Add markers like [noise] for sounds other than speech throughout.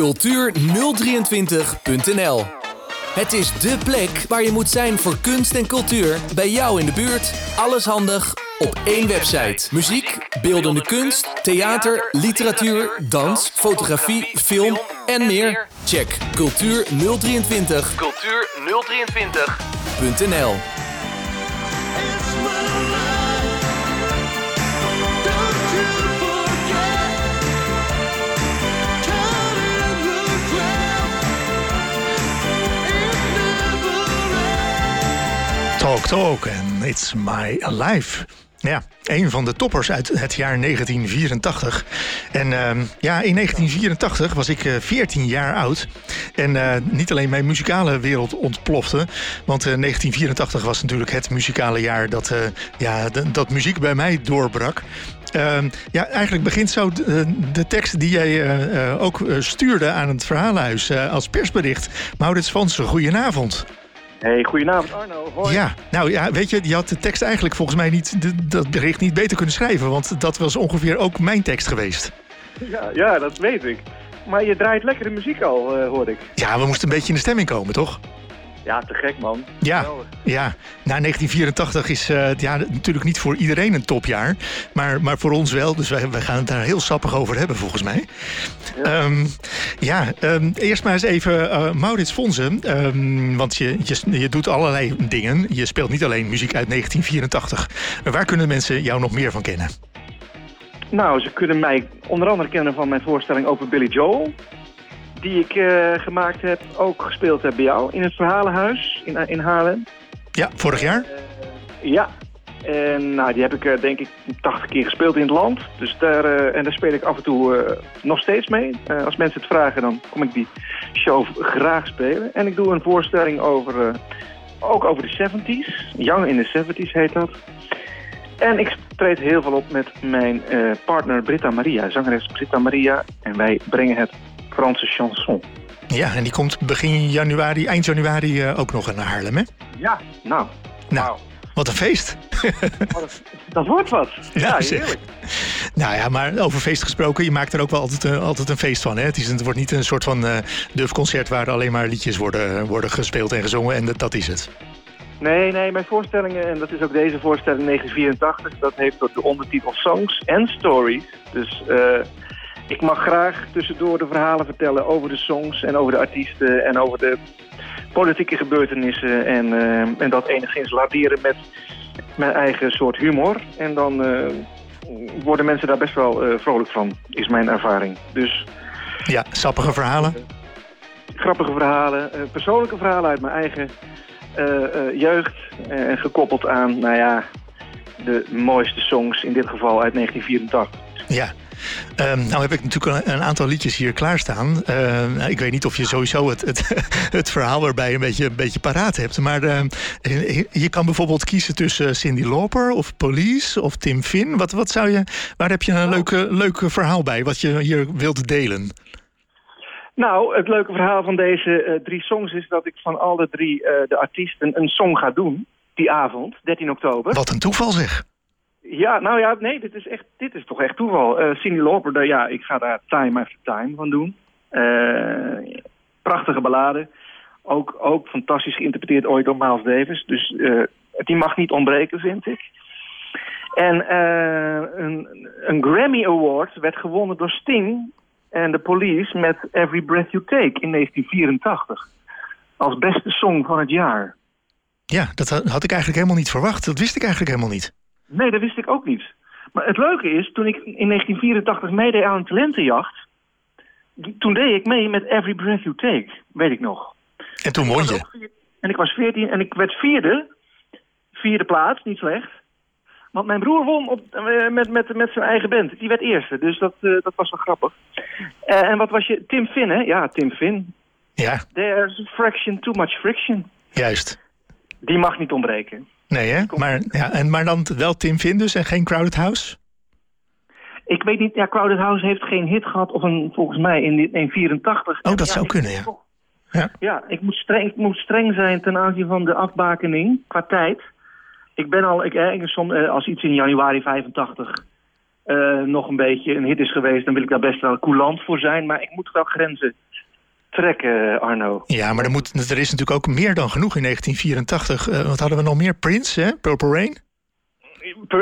cultuur023.nl. Het is dé plek waar je moet zijn voor kunst en cultuur bij jou in de buurt. Alles handig op één website. Muziek, beeldende kunst, theater, literatuur, dans, fotografie, film en meer. Check cultuur023 cultuur023.nl. Talk en It's My Life. Ja, een van de toppers uit het jaar 1984. En uh, ja, in 1984 was ik uh, 14 jaar oud. En uh, niet alleen mijn muzikale wereld ontplofte. Want 1984 was natuurlijk het muzikale jaar dat, ja, dat muziek bij mij doorbrak. Ehm, ja, eigenlijk begint zo de, tekst die jij ook stuurde aan het Verhalenhuis als persbericht. Maurits Vansen, goedenavond. Hey, goedenavond Arno. Hoi. Ja, nou ja, weet je, je had de tekst eigenlijk volgens mij niet, de, dat bericht niet beter kunnen schrijven. Want dat was ongeveer ook mijn tekst geweest. Ja, ja dat weet ik. Maar je draait lekkere muziek al, uh, hoor ik. Ja, we moesten een beetje in de stemming komen, toch? Ja, te gek man. Ja, ja. Nou, 1984 is uh, ja, natuurlijk niet voor iedereen een topjaar. Maar, maar voor ons wel. Dus wij, wij gaan het daar heel sappig over hebben, volgens mij. Ja, um, ja um, eerst maar eens even uh, Maurits Fonsen. Um, want je, je, je doet allerlei dingen. Je speelt niet alleen muziek uit 1984. Waar kunnen mensen jou nog meer van kennen? Nou, ze kunnen mij onder andere kennen van mijn voorstelling over Billy Joel die ik uh, gemaakt heb, ook gespeeld heb bij jou in het Verhalenhuis in, in Haarlem. Ja, vorig jaar? Uh, ja. En nou, die heb ik denk ik 80 keer gespeeld in het land. Dus daar, en daar speel ik af en toe nog steeds mee. als mensen het vragen, dan kom ik die show graag spelen. En ik doe een voorstelling over, ook over de 70s. Young in the 70s heet dat. En ik treed heel veel op met mijn partner Britta Maria, zangeres Britta Maria. En wij brengen het Franse chanson. Ja, en die komt begin januari, eind januari uh, ook nog naar Haarlem, hè? Ja, nou. Nou, wow. wat een feest. dat wordt wat. [laughs] Ja, ja. Nou ja, maar over feest gesproken, je maakt er ook wel altijd, uh, altijd een feest van. Hè? Het, is, het wordt niet een soort van uh, dufconcert waar alleen maar liedjes worden, worden gespeeld en gezongen en dat, dat is het. Nee, nee, mijn voorstellingen, en dat is ook deze voorstelling 1984, dat heeft de ondertitel Songs and Stories. Dus uh, ik mag graag tussendoor de verhalen vertellen over de songs en over de artiesten en over de politieke gebeurtenissen. En, uh, en dat enigszins laderen met mijn eigen soort humor. En dan uh, worden mensen daar best wel uh, vrolijk van, is mijn ervaring. Dus, ja, sappige verhalen? grappige verhalen, persoonlijke verhalen uit mijn eigen jeugd. En gekoppeld aan, nou ja, de mooiste songs, in dit geval uit 1984. Ja, Um, nou heb ik natuurlijk een aantal liedjes hier klaarstaan. Uh, ik weet niet of je sowieso het, het, [laughs] het, verhaal erbij een beetje, een beetje paraat hebt. Maar uh, je kan bijvoorbeeld kiezen tussen Cindy Lauper of Police of Tim Finn. Wat, wat zou je, waar heb je een leuke, leuke verhaal bij wat je hier wilt delen? Nou, het leuke verhaal van deze uh, drie songs is dat ik van alle drie de artiesten een song ga doen. Die avond, 13 oktober. Wat een toeval zeg. Ja, nou ja, nee, dit is, echt, dit is toch echt toeval. Uh, Cindy Lauper, ja, ik ga daar Time After Time van doen. Uh, prachtige ballade. Ook, ook fantastisch geïnterpreteerd ooit door Miles Davis. Dus uh, die mag niet ontbreken, vind ik. En een, een Grammy Award werd gewonnen door Sting en de Police met Every Breath You Take in 1984. Als beste song van het jaar. Ja, dat had ik eigenlijk helemaal niet verwacht. Dat wist ik eigenlijk helemaal niet. Nee, dat wist ik ook niet. Maar het leuke is, toen ik in 1984 meedeed aan een talentenjacht... toen deed ik mee met Every Breath You Take, weet ik nog. En toen won je? En ik was 14 en ik werd vierde. Vierde plaats, niet slecht. Want mijn broer won op, eh, met, met, met zijn eigen band. Die werd eerste, dus dat, uh, dat was wel grappig. Uh, en wat was je? Tim Finn, hè? Ja, Tim Finn. Ja. There's a fraction, too much friction. Juist. Die mag niet ontbreken. Nee, hè? Maar, ja, en, maar dan wel Tim Findus en geen Crowded House? Ik weet niet, ja, Crowded House heeft geen hit gehad, of een, volgens mij in, in 84. Oh, dat zou kunnen, ja. ja. Ja, ik moet, streng, ik moet streng zijn ten aanzien van de afbakening qua tijd. Ik ben al, ik, eh, ik, som, eh, als iets in januari 85 nog een beetje een hit is geweest... dan wil ik daar best wel coulant voor zijn. Maar ik moet wel grenzen trekken, Arno. Ja, maar er, moet, er is natuurlijk ook meer dan genoeg in 1984. wat hadden we nog meer? Prince, hè? Purple Rain?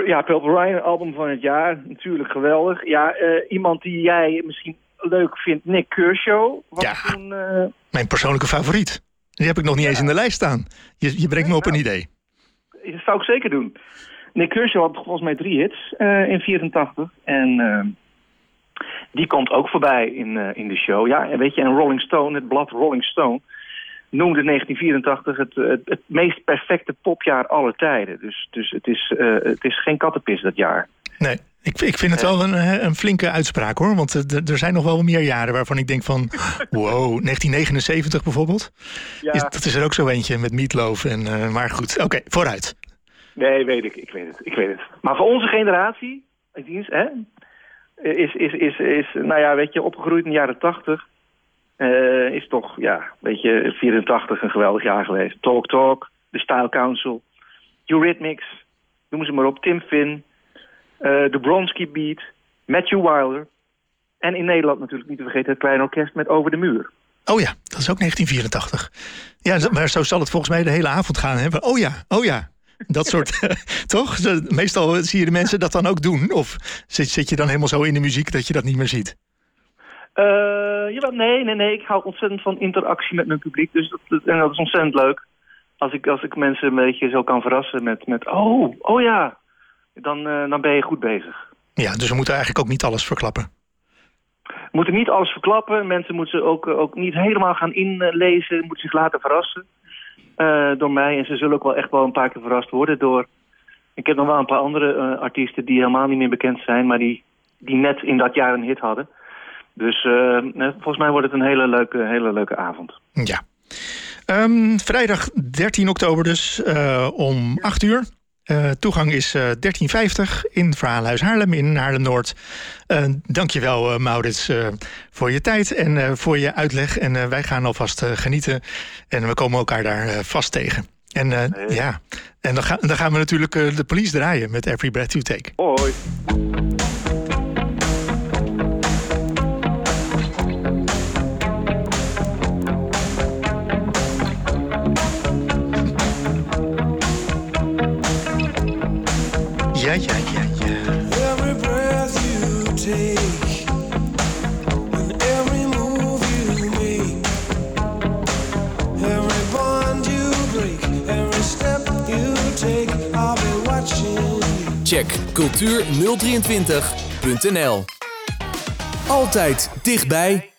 Ja, Purple Rain, album van het jaar. Natuurlijk geweldig. Ja, iemand die jij misschien leuk vindt, Nick Kershaw. Was ja, toen, mijn persoonlijke favoriet. Die heb ik nog niet eens in de lijst staan. Je, je brengt me op een idee. Dat zou ik zeker doen. Nick Kershaw had volgens mij drie hits in 84. En die komt ook voorbij in, uh, in de show. Ja, en weet je, en Rolling Stone, het blad Rolling Stone... noemde 1984 het, het, het meest perfecte popjaar aller tijden. Dus, dus het, is, het is geen kattenpis dat jaar. Nee, ik, ik vind het wel een, een flinke uitspraak hoor. Want er zijn nog wel meer jaren waarvan ik denk van... [laughs] wow, 1979 bijvoorbeeld. Ja. Is, dat is er ook zo eentje met Meatloaf. En, uh, maar goed, oké, vooruit. Nee, weet ik. Ik weet het. Ik weet het. Maar voor onze generatie... Hè, is, is, is, is, nou ja, weet je, opgegroeid in de jaren 80... Uh, is toch, ja, weet je, 84 een geweldig jaar geweest. Talk Talk, de Style Council, Eurythmics, noem ze maar op, Tim Finn... Eh, de Bronski Beat, Matthew Wilder. En in Nederland natuurlijk niet te vergeten het kleine orkest met Over de Muur. Oh ja, dat is ook 1984. Ja, maar zo zal het volgens mij de hele avond gaan. Hè? Oh ja, oh ja. Dat soort, [laughs] toch? Meestal zie je de mensen dat dan ook doen. Of zit, zit je dan helemaal zo in de muziek dat je dat niet meer ziet? Uh, ja, nee, nee, nee. Ik hou ontzettend van interactie met mijn publiek. Dus dat, en dat is ontzettend leuk. Als ik, als ik mensen een beetje zo kan verrassen met, met oh, oh ja, dan, uh, dan ben je goed bezig. Ja, dus we moeten eigenlijk ook niet alles verklappen. We moeten niet alles verklappen. Mensen moeten ook, eh, ook niet helemaal gaan inlezen. Moeten zich laten verrassen door mij. En ze zullen ook wel echt wel een paar keer verrast worden door... Ik heb nog wel een paar andere uh, artiesten die helemaal niet meer bekend zijn... maar die, die net in dat jaar een hit hadden. Dus volgens mij wordt het een hele leuke, hele leuke avond. Ja. Um, vrijdag 13 oktober dus om 8 uur. Uh, toegang is uh, 1350 in Verhaalhuis Haarlem in Haarlem-Noord. Uh, dankjewel Maurits voor je tijd en voor je uitleg. En wij gaan alvast genieten en we komen elkaar daar vast tegen. En ja, en dan, ga, dan gaan we natuurlijk de police draaien met Every Breath You Take. Hoi. Ja, ja, ja. Every breath you take Check cultuur023.nl Altijd dichtbij